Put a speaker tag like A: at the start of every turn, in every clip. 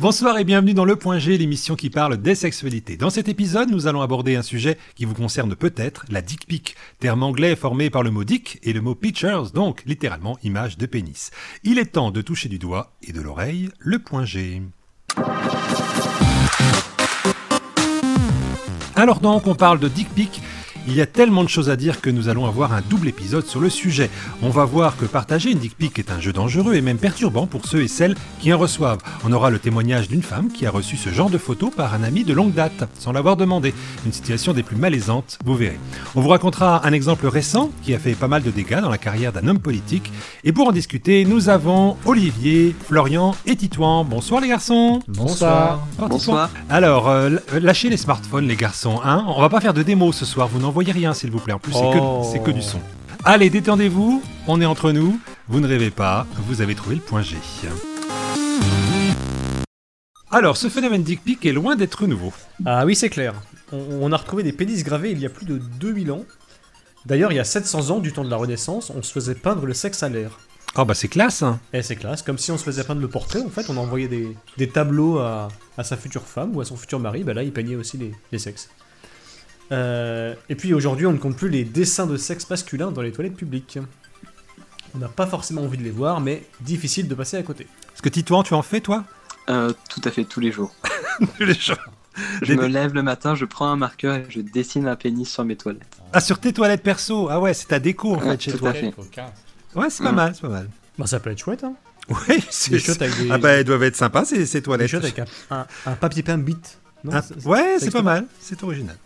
A: Bonsoir et bienvenue dans Le Point G, l'émission qui parle des sexualités. Dans cet épisode, nous allons aborder un sujet qui vous concerne peut-être, la dick pic, terme anglais formé par le mot dick et le mot pictures, donc littéralement image de pénis. Il est temps de toucher du doigt et de l'oreille le point G. Alors donc, on parle de dick pic il y a tellement de choses à dire que nous allons avoir un double épisode sur le sujet. On va voir que partager une dick pic est un jeu dangereux et même perturbant pour ceux et celles qui en reçoivent. On aura le témoignage d'une femme qui a reçu ce genre de photo par un ami de longue date, sans l'avoir demandé. Une situation des plus malaisantes, vous verrez. On vous racontera un exemple récent qui a fait pas mal de dégâts dans la carrière d'un homme politique. Et pour en discuter, nous avons Olivier, Florian et Titouan. Bonsoir les garçons.
B: Bonsoir.
A: Bonsoir. Alors, euh, lâchez les smartphones les garçons. Hein on va pas faire de démo ce soir, vous n'en voyez rien, s'il vous plaît. En plus, c'est que, que du son. Allez, détendez-vous, on est entre nous. Vous ne rêvez pas, vous avez trouvé le point G. Alors, ce phénomène dick pic est loin d'être nouveau.
B: Ah oui, c'est clair. On, a retrouvé des pénis gravés il y a plus de 2000 ans. D'ailleurs, il y a 700 ans, du temps de la Renaissance, on se faisait peindre le sexe à l'air.
A: Oh bah c'est classe hein.
B: Eh c'est classe, comme si on se faisait peindre le portrait en fait, on envoyait des, des tableaux à, à, sa future femme ou à son futur mari, bah là il peignait aussi les, les sexes. Euh, et puis aujourd'hui, on ne compte plus les dessins de sexe masculin dans les toilettes publiques. On n'a pas forcément envie de les voir, mais difficile de passer à côté.
A: Est-ce que Titouan, tu en fais toi?
C: Euh, Tout à fait, tous les jours.
A: tous les jours.
C: Je me lève le matin, je prends un marqueur et je dessine un pénis sur mes toilettes.
A: Ah, sur tes toilettes perso? Ah ouais, c'est ta déco en fait chez toi.
C: Fait.
A: Ouais, c'est pas mal, c'est pas mal.
B: Bah, ça peut être chouette, hein.
A: Oui, c'est Ah bah, elles doivent être sympas ces, ces toilettes.
B: Des avec un, un, papier peint bit.
A: ouais, c'est pas mal, c'est original.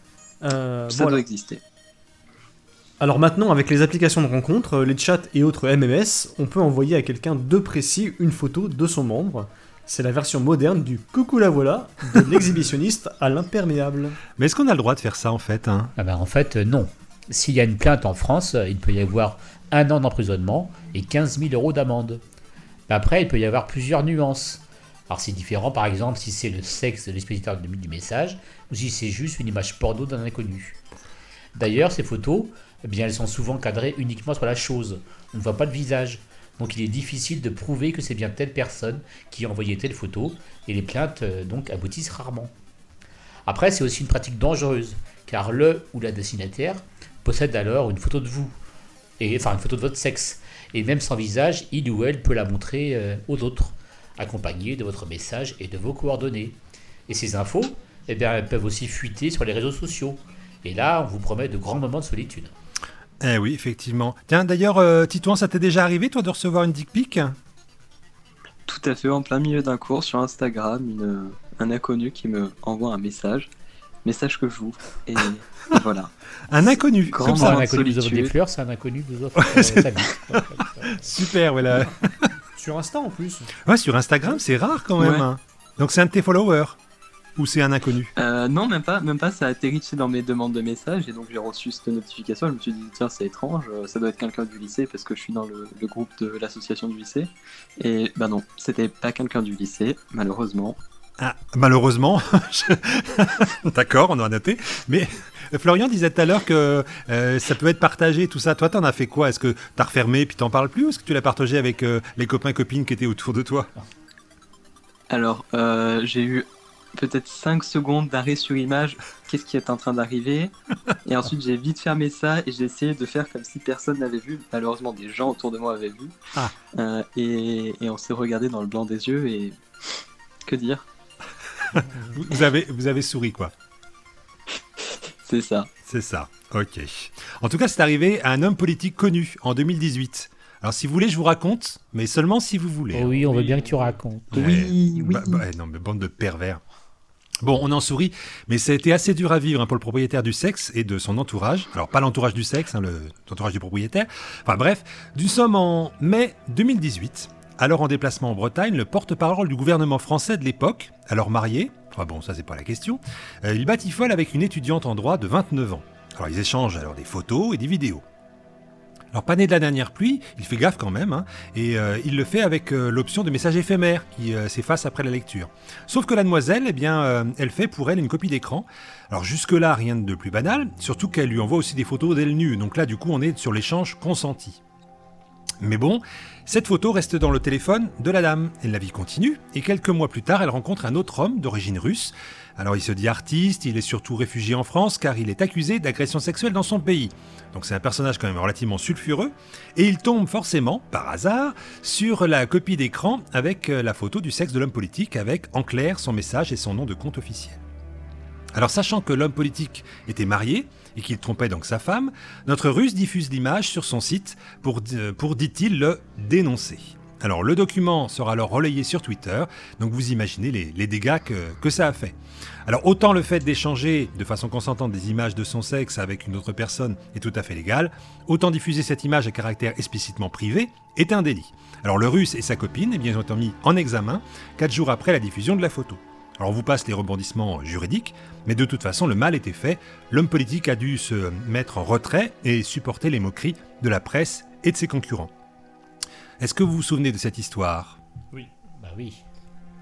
C: Euh, ça doit exister.
B: Alors maintenant, avec les applications de rencontre, les chats et autres MMS, on peut envoyer à quelqu'un de précis une photo de son membre. C'est la version moderne du coucou la voilà, de l'exhibitionniste à l'imperméable.
A: Mais est-ce qu'on a le droit de faire ça en fait hein?
D: Ah ben, En fait, non. S'il y a une plainte en France, il peut y avoir un an d'emprisonnement et 15 000 euros d'amende. Après, il peut y avoir plusieurs nuances. Alors c'est différent par exemple si c'est le sexe de l'expéditeur du message ou si c'est juste une image porno d'un inconnu. D'ailleurs, ces photos, eh bien, elles sont souvent cadrées uniquement sur la chose. On ne voit pas le visage. Donc il est difficile de prouver que c'est bien telle personne qui a envoyé telle photo et les plaintes euh, donc aboutissent rarement. Après, c'est aussi une pratique dangereuse car le ou la destinataire possède alors une photo de vous, et, enfin une photo de votre sexe. Et même sans visage, il ou elle peut la montrer euh, aux autres accompagné de votre message et de vos coordonnées. Et ces infos, eh bien, elles peuvent aussi fuiter sur les réseaux sociaux. Et là, on vous promet de grands moments de solitude.
A: Eh oui, effectivement. Tiens, d'ailleurs, euh, Titouan, ça t'est déjà arrivé, toi, de recevoir une dick pic?
C: Tout à fait, en plein milieu d'un cours sur Instagram, un inconnu qui me envoie un message. Message que j'ouvre. Et, voilà.
A: Un inconnu.
D: Comme ça, un inconnu vous offre des fleurs, c'est un inconnu vous offre euh,
A: Super, voilà.
B: Sur Insta en plus.
A: Ouais, sur Instagram, c'est rare quand même. Hein. Donc c'est un de tes followers? Ou c'est un inconnu?
C: Euh, Non, même pas, même pas. Ça a atterri dans mes demandes de messages et donc j'ai reçu cette notification. Je me suis dit tiens, c'est étrange, euh, ça doit être quelqu'un du lycée parce que je suis dans le, groupe de l'association du lycée. Et bah non, c'était pas quelqu'un du lycée, malheureusement.
A: Ah, malheureusement, d'accord, on a noté. Mais Florian disait tout à l'heure que euh, ça peut être partagé, tout ça. Toi, t'en as fait quoi? Est-ce que t'as refermé puis t'en parles plus ou est-ce que tu l'as partagé avec euh, les copains copines qui étaient autour de toi?
C: Alors, euh, j'ai eu peut-être 5 secondes d'arrêt sur image. Qu'est-ce qui est en train d'arriver? Et ensuite, j'ai vite fermé ça et j'ai essayé de faire comme si personne n'avait vu. Malheureusement, des gens autour de moi avaient vu. Ah. Et, et on s'est regardé dans le blanc des yeux et que dire?
A: Vous, avez, vous avez souri, quoi.
C: C'est ça.
A: C'est ça, ok. En tout cas, c'est arrivé à un homme politique connu en 2018. Alors, si vous voulez, je vous raconte, mais seulement si vous voulez.
D: Oh oui, on veut bien que tu racontes.
A: oui, oui. Bah, bah, non, mais bande de pervers. Bon, on en sourit, mais ça a été assez dur à vivre hein, pour le propriétaire du sexe et de son entourage. Alors, pas l'entourage du sexe, hein, l'entourage du propriétaire. Enfin bref, nous sommes en mai 2018. Alors en déplacement en Bretagne, le porte-parole du gouvernement français de l'époque, alors marié, enfin bon, ça c'est pas la question, euh, il batifole avec une étudiante en droit de 29 ans. Alors ils échangent alors des photos et des vidéos. Alors pas né de la dernière pluie, il fait gaffe quand même, hein, et euh, il le fait avec euh, l'option de message éphémère qui s'efface après la lecture. Sauf que la demoiselle, eh bien, elle fait pour elle une copie d'écran. Alors jusque-là, rien de plus banal, surtout qu'elle lui envoie aussi des photos d'elle nue, donc là du coup on est sur l'échange consenti. Mais bon, cette photo reste dans le téléphone de la dame. Et la vie continue, et quelques mois plus tard, elle rencontre un autre homme d'origine russe. Alors il se dit artiste, il est surtout réfugié en France car il est accusé d'agression sexuelle dans son pays. Donc c'est un personnage quand même relativement sulfureux, et il tombe forcément, par hasard, sur la copie d'écran avec euh, la photo du sexe de l'homme politique, avec en clair son message et son nom de compte officiel. Alors sachant que l'homme politique était marié et qu'il trompait donc sa femme, notre russe diffuse l'image sur son site pour, euh, pour dit-il, le dénoncer. Alors le document sera alors relayé sur Twitter, donc vous imaginez les, dégâts que, que ça a fait. Alors autant le fait d'échanger de façon consentante des images de son sexe avec une autre personne est tout à fait légal, autant diffuser cette image à caractère explicitement privé est un délit. Alors le russe et sa copine eh bien, ont mis en examen 4 jours après la diffusion de la photo. Alors on vous passe les rebondissements juridiques, mais de toute façon le mal était fait, l'homme politique a dû se mettre en retrait et supporter les moqueries de la presse et de ses concurrents. Est-ce que vous vous souvenez de cette histoire?
B: Oui.
D: Bah oui.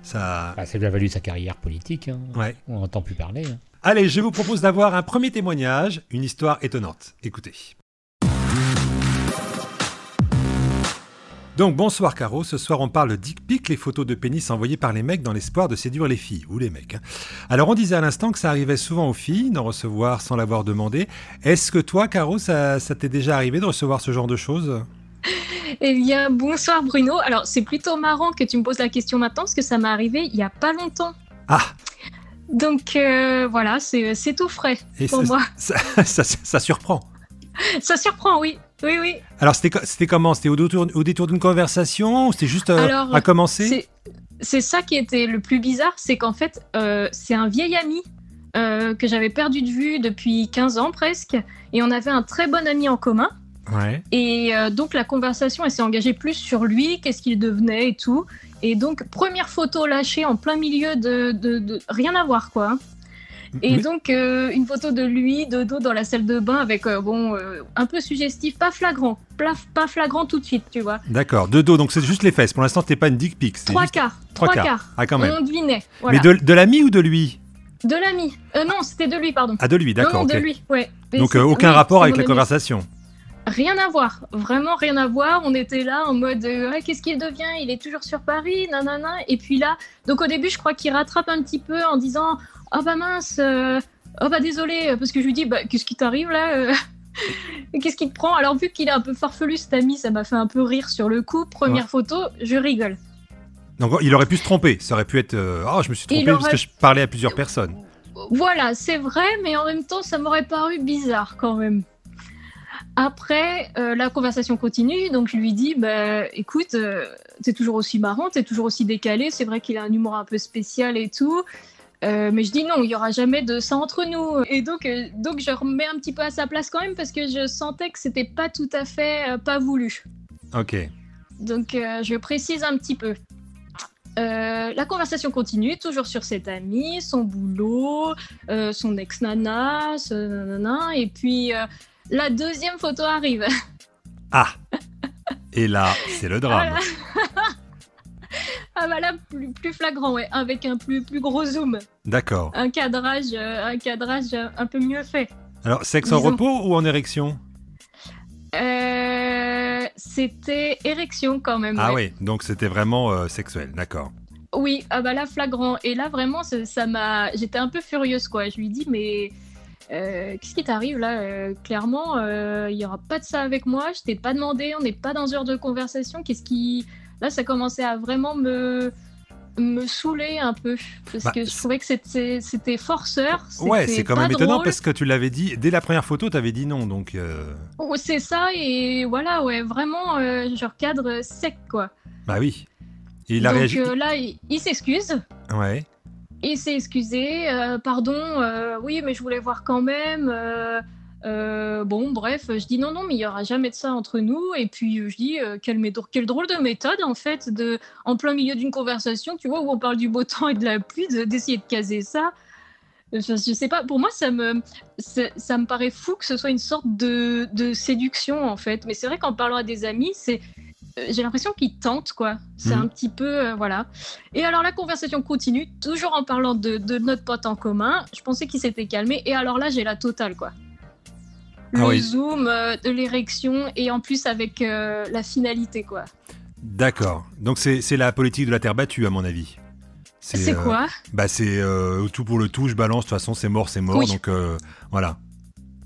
A: Ça...
D: Bah, ça lui a valu sa carrière politique. hein.
A: Ouais.
D: On n'entend plus parler. hein.
A: Allez, je vous propose d'avoir un premier témoignage, une histoire étonnante. Écoutez. Donc bonsoir Caro, ce soir on parle dick pic, les photos de pénis envoyées par les mecs dans l'espoir de séduire les filles, ou les mecs. hein. Alors on disait à l'instant que ça arrivait souvent aux filles d'en recevoir sans l'avoir demandé. Est-ce que toi Caro, ça, ça t'est déjà arrivé de recevoir ce genre de choses?
E: Eh bien, bonsoir Bruno. Alors, c'est plutôt marrant que tu me poses la question maintenant parce que ça m'est arrivé il y a pas longtemps.
A: Ah
E: Donc euh, voilà, c'est c'est tout frais
A: Et
E: pour
A: ça,
E: moi.
A: ça, ça- ça surprend.
E: Ça surprend, oui. Oui, oui.
A: Alors c'était co- c'était comment? C'était au détour, au détour d'une conversation ou c'était juste euh,
E: Alors,
A: à commencer?
E: C'est ça qui était le plus bizarre, c'est qu'en fait, euh, c'est un vieil ami euh, que j'avais perdu de vue depuis 15 ans presque. Et on avait un très bon ami en commun.
A: Ouais.
E: Et donc la conversation, elle s'est engagée plus sur lui, qu'est-ce qu'il devenait et tout. Et donc première photo lâchée en plein milieu de, de, de- rien à voir quoi. Et donc euh, une photo de lui de dos dans la salle de bain avec euh, bon euh, un peu suggestif, pas flagrant, Pla- pas flagrant tout de suite, tu vois.
A: D'accord, de dos, donc c'est juste les fesses. Pour l'instant, c'était pas une dick pic.
E: Trois
A: juste-
E: quarts,
A: trois quarts.
E: quarts.
A: Ah, quand même.
E: On devinait. Voilà.
A: Mais de, de l'ami ou de lui?
E: De l'ami. Non, c'était de lui, pardon.
A: Ah, de lui,
E: non,
A: d'accord.
E: de lui, ouais. Mais
A: Donc aucun
E: oui,
A: rapport avec la
E: ami.
A: conversation.
E: Rien à voir, vraiment rien à voir. On était là en mode euh, qu'est-ce qu'il devient? Il est toujours sur Paris, nanana. Et puis là, donc au début, je crois qu'il rattrape un petit peu en disant Oh bah mince, euh, oh bah désolé, parce que je lui dis bah, Qu'est-ce qui t'arrive là euh Qu'est-ce qui te prend? Alors, vu qu'il est un peu farfelu, cet ami, ça m'a fait un peu rire sur le coup. Première
A: Ouais.
E: photo, je rigole.
A: Donc il aurait pu se tromper. Ça aurait pu être. euh, Oh, je me suis trompé parce que je parlais à plusieurs personnes.
E: Voilà, c'est vrai, mais en même temps, ça m'aurait paru bizarre quand même. Après, euh, la conversation continue, donc je lui dis, bah, écoute, euh, t'es toujours aussi marrant, t'es toujours aussi décalé, c'est vrai qu'il a un humour un peu spécial et tout, euh, mais je dis non, il y aura jamais de ça entre nous. Et donc, euh, donc je remets un petit peu à sa place quand même parce que je sentais que c'était pas tout à fait euh, pas voulu.
A: Ok.
E: Donc, je précise un petit peu. La conversation continue, toujours sur cet ami, son boulot, son ex-nana, ce nanana, et puis la deuxième photo arrive.
A: Ah Et là, c'est le drame.
E: Voilà. ah bah là, plus, plus flagrant, ouais, avec un plus, plus gros zoom,
A: D'accord.
E: un cadrage, euh, un cadrage euh, un peu mieux fait.
A: Alors, sexe en repos ou en érection?
E: Euh, C'était érection quand même.
A: Ah
E: ouais.
A: oui, donc c'était vraiment euh, sexuel, d'accord.
E: Oui, ah bah là, flagrant. Et là, vraiment, ça m'a. J'étais un peu furieuse, quoi. Je lui dis, mais euh, qu'est-ce qui t'arrive là Euh, Clairement, euh, il y aura pas de ça avec moi. Je t'ai pas demandé. On n'est pas dans une heure de conversation. Qu'est-ce qui. Là, ça commençait à vraiment me me saouler un peu parce
A: Bah,
E: que je trouvais que c'était forceur.
A: Ouais, c'est quand même étonnant parce que tu l'avais dit, dès la première photo, tu avais dit non, donc... euh,
E: Oh, c'est ça et voilà, ouais, vraiment, euh, je recadre sec, quoi.
A: Bah oui. Et il a
E: Donc
A: réagi...
E: euh, là, il- il s'excuse.
A: Ouais.
E: Il s'est excusé, pardon, oui, mais je voulais voir quand même. Euh, euh, bon, bref, je dis non, non, mais il y aura jamais de ça entre nous. Et puis euh, je dis euh, quelle, drôle de méthode en fait, de, en plein milieu d'une conversation, tu vois, où on parle du beau temps et de la pluie, de- d'essayer de, caser ça. Enfin, je sais pas, pour moi, ça me, c'est- ça me paraît fou que ce soit une sorte de, de séduction en fait. Mais c'est vrai qu'en parlant à des amis, c'est euh, j'ai l'impression qu'ils tentent, quoi. C'est
A: Mhm.
E: un petit peu. euh, voilà. Et alors, la conversation continue, toujours en parlant de, de notre pote en commun. Je pensais qu'il s'était calmé. Et alors là, j'ai la totale, quoi.
A: Ah
E: le
A: oui.
E: zoom, euh, de l'érection et en plus avec euh, la finalité quoi.
A: D'accord. Donc c'est la politique de la terre battue, à mon avis.
E: C'est
A: euh,
E: quoi
A: Bah c'est euh, tout pour le tout, je balance, de toute façon c'est mort, c'est mort,
E: Oui.
A: donc euh, voilà.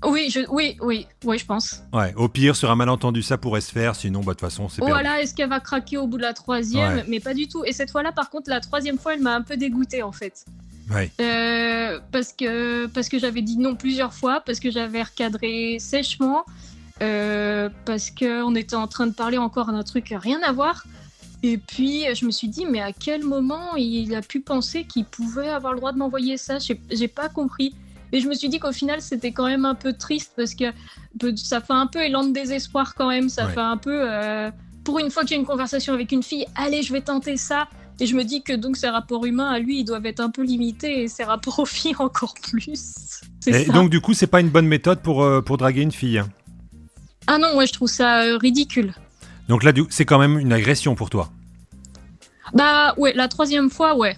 E: Oui, je, oui, oui, oui, je pense.
A: Ouais, au pire, sur un malentendu, ça pourrait se faire, sinon, bah de toute façon, c'est
E: Oh
A: perdu.
E: voilà, est-ce qu'elle va craquer au bout de la troisième?
A: Ouais.
E: Mais pas du tout. Et cette fois-là, par contre, la troisième fois, elle m'a un peu dégoûtée en fait.
A: Ouais.
E: Euh, parce que, parce que j'avais dit non plusieurs fois, parce que j'avais recadré sèchement, euh, parce qu'on était en train de parler encore d'un truc rien à voir. Et puis je me suis dit, mais à quel moment il a pu penser qu'il pouvait avoir le droit de m'envoyer ça? J'ai pas compris. Et je me suis dit qu'au final, c'était quand même un peu triste parce que ça fait un peu élan de désespoir quand même. Ça
A: Ouais.
E: fait un peu. euh, pour une fois que j'ai une conversation avec une fille, allez, je vais tenter ça. Et je me dis que donc ses rapports humains à lui, ils doivent être un peu limités et ses rapports aux filles encore plus.
A: Et
E: ça.
A: donc, du coup, c'est pas une bonne méthode pour, euh, pour draguer une fille.
E: Ah non, ouais, je trouve ça euh, ridicule.
A: Donc là, c'est quand même une agression pour toi.
E: Bah ouais, la troisième fois, ouais.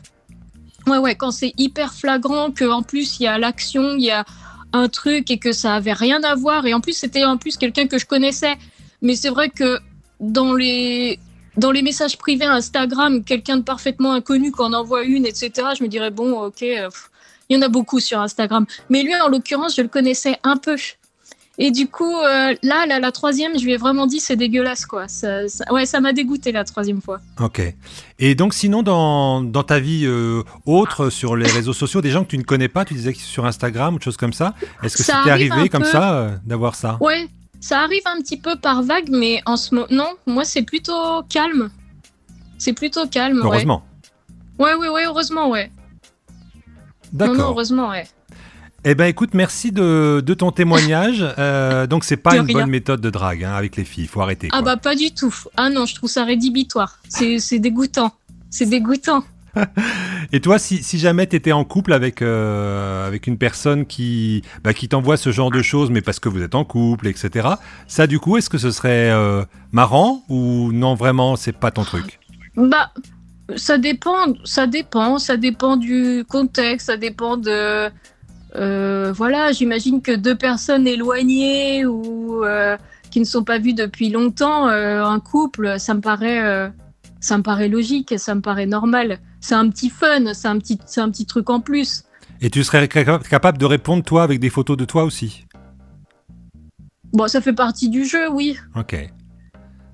E: Ouais, ouais, quand c'est hyper flagrant, qu'en plus il y a l'action, il y a un truc et que ça avait rien à voir. Et en plus, c'était en plus quelqu'un que je connaissais. Mais c'est vrai que dans les, dans les messages privés Instagram, quelqu'un de parfaitement inconnu qu'on envoie une, etc., je me dirais, bon, ok, euh, pff, il y en a beaucoup sur Instagram. Mais lui, en l'occurrence, je le connaissais un peu. Et du coup, euh, là, là, la troisième, je lui ai vraiment dit, c'est dégueulasse, quoi. Ça, ça- ouais, ça m'a dégoûté la troisième fois.
A: Ok. Et donc, sinon, dans, dans ta vie euh, autre, sur les réseaux sociaux, des gens que tu ne connais pas, tu disais que sur Instagram ou choses comme ça, est-ce que
E: Ça
A: c'était
E: arrive
A: arrivé comme
E: peu.
A: ça euh, d'avoir ça?
E: Ouais, ça arrive un petit peu par vague, mais en ce moment, non, moi c'est plutôt calme. C'est plutôt calme.
A: Heureusement.
E: Ouais, ouais, ouais, heureusement, ouais. Non, non,
A: D'accord.
E: heureusement, ouais.
A: Eh ben, écoute, merci de, de ton témoignage. Euh, donc, c'est pas une
E: rien.
A: bonne méthode de drague hein, avec les filles. Il faut arrêter.
E: Ah bah pas du tout. Ah non, je trouve ça rédhibitoire. C'est dégoûtant. C'est dégoûtant.
A: Et toi, si, jamais tu étais en couple avec, euh, avec une personne qui, bah, qui t'envoie ce genre de choses, mais parce que vous êtes en couple, etc., ça, du coup, est-ce que ce serait euh, marrant ou non, vraiment, c'est pas ton truc?
E: Bah, ça dépend, ça dépend, ça dépend du contexte, ça dépend de. euh, voilà, j'imagine que deux personnes éloignées ou qui ne sont pas vues depuis longtemps, un couple, ça me paraît, ça me paraît logique, ça me paraît normal. C'est un petit fun, c'est un petit, c'est un petit truc en plus.
A: Et tu serais capa- capable de répondre, toi, avec des photos de toi aussi?
E: Bon, ça fait partie du jeu, oui.
A: Ok.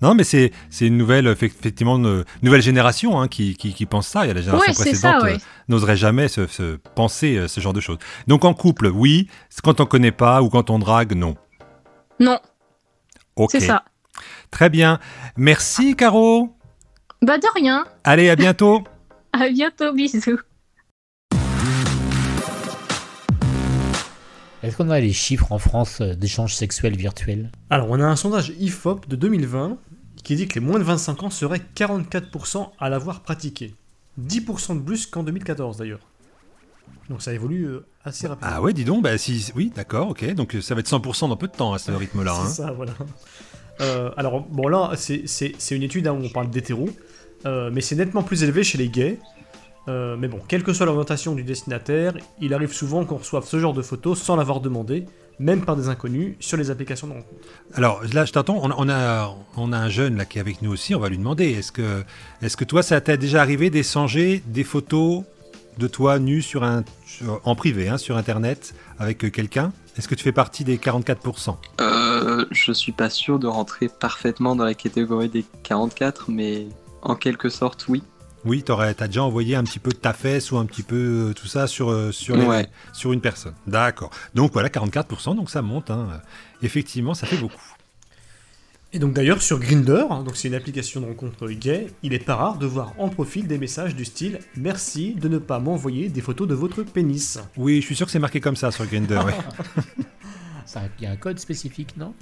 A: Non, mais c'est c'est une nouvelle, effe- effectivement, une nouvelle génération hein, qui, qui, qui pense ça. Il y a la génération
E: Ouais,
A: précédente
E: ouais.
A: euh, n'oserait jamais se, se penser euh, ce genre de choses. Donc en couple, oui. Quand on connaît pas ou quand on drague, non.
E: Non,
A: Ok.
E: c'est ça.
A: Très bien. Merci, Caro.
E: Bah de rien.
A: Allez, à bientôt.
E: À bientôt, bisous.
D: Est-ce qu'on a les chiffres en France d'échanges sexuels virtuels?
B: Alors, on a un sondage IFOP de 2020 qui dit que les moins de 25 ans seraient 44% à l'avoir pratiqué. 10% de plus qu'en 2014 d'ailleurs. Donc ça évolue euh, assez rapidement.
A: Ah ouais, dis donc, bah si, oui, d'accord, ok. Donc euh, ça va être 100% dans peu de temps à ce rythme-là. hein.
B: C'est ça, voilà. Euh, alors, bon, là, c'est- c'est c'est une étude hein, où on parle d'hétéro, euh, mais c'est nettement plus élevé chez les gays. Euh, mais bon, quelle que soit l'orientation du destinataire, il arrive souvent qu'on reçoive ce genre de photos sans l'avoir demandé, même par des inconnus, sur les applications de rencontre.
A: Alors là, je t'attends. On, on a, on a un jeune là qui est avec nous aussi. On va lui demander. Est-ce que, est-ce que toi, ça t'est déjà arrivé d'échanger des photos de toi nu sur un, sur- en privé, hein, sur Internet, avec euh, quelqu'un? Est-ce que tu fais partie des 44%
C: Euh, je suis pas sûr de rentrer parfaitement dans la catégorie des 44, mais en quelque sorte, oui.
A: Oui, t'aurais, t'as déjà envoyé un petit peu de ta fesse ou un petit peu euh, tout ça sur, euh, sur, les-
C: Ouais.
A: sur une personne. D'accord. Donc voilà, 44%, donc ça monte. hein. Effectivement, ça fait beaucoup.
B: Et donc d'ailleurs sur Grinder, donc c'est une application de rencontre gay, il est pas rare de voir en profil des messages du style Merci de ne pas m'envoyer des photos de votre pénis.
A: Oui, je suis sûr que c'est marqué comme ça sur Grindr. ouais.
D: Il y a un code spécifique, non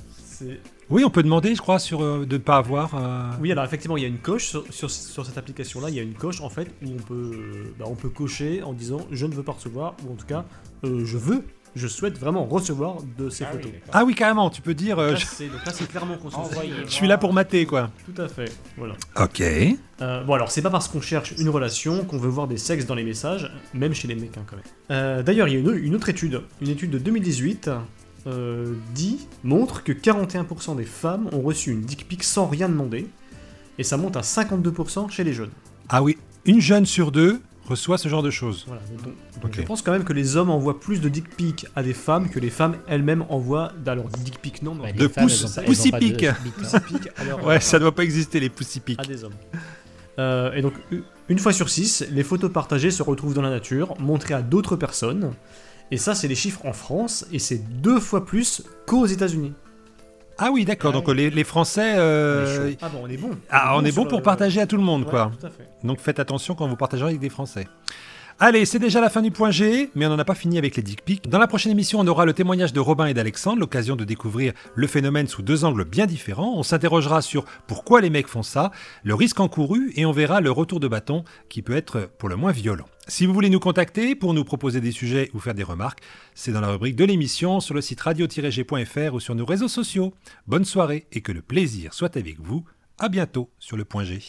A: Oui, on peut demander, je crois, sur euh, de ne pas avoir. euh,
B: Oui, alors effectivement, il y a une coche sur, sur- sur cette application-là, il y a une coche en fait où on peut, euh, bah, on peut cocher en disant je ne veux pas recevoir, ou en tout cas euh, je veux, je souhaite vraiment recevoir de ces photos.
A: Ah oui, carrément, tu peux dire. euh,
B: Là,
A: je...
B: c'est- donc là, c'est clairement
A: je suis là pour mater, quoi.
B: Tout à fait, voilà.
A: Ok.
B: Euh, bon alors c'est pas parce qu'on cherche une relation qu'on veut voir des sexes dans les messages, même chez les mecs hein, quand même. Euh, D'ailleurs il y a une, une autre étude, une étude de 2018 euh, dit, montre que 41% des femmes ont reçu une dick pic sans rien demander, et ça monte à 52% chez les jeunes.
A: Ah oui, une jeune sur deux reçoit ce genre de choses.
B: Voilà, donc, je pense quand même que les hommes envoient plus de dick pics à des femmes que les femmes elles-mêmes envoient. Alors, dick pic non, mais
D: Ouais,
A: De
D: les femmes,
A: pouce-
D: elles ont pas- elles ont
A: pussy
D: pas de
A: pic.
D: bite,
B: pussy pic à leur-
A: Ouais, ça doit pas exister les pussy pics.
B: à des hommes. Euh, et donc, une fois sur six, les photos partagées se retrouvent dans la nature, montrées à d'autres personnes. Et ça, c'est les chiffres en France, et c'est deux fois plus qu'aux États-Unis.
A: Ah oui, d'accord.
B: Ah
A: donc les, les Français, euh,
B: Ah bon, on est bon.
A: ah, on est bon pour
B: le-
A: partager à tout le monde,
B: Ouais,
A: quoi.
B: tout à fait.
A: Donc faites attention quand vous partagerez avec des Français. Allez, c'est déjà la fin du point G, mais on n'en a pas fini avec les dick pics. Dans la prochaine émission, on aura le témoignage de Robin et d'Alexandre, l'occasion de découvrir le phénomène sous deux angles bien différents. On s'interrogera sur pourquoi les mecs font ça, le risque encouru, et on verra le retour de bâton qui peut être pour le moins violent. Si vous voulez nous contacter pour nous proposer des sujets ou faire des remarques, c'est dans la rubrique de l'émission sur le site radio-g.fr ou sur nos réseaux sociaux. Bonne soirée et que le plaisir soit avec vous. À bientôt sur le point G.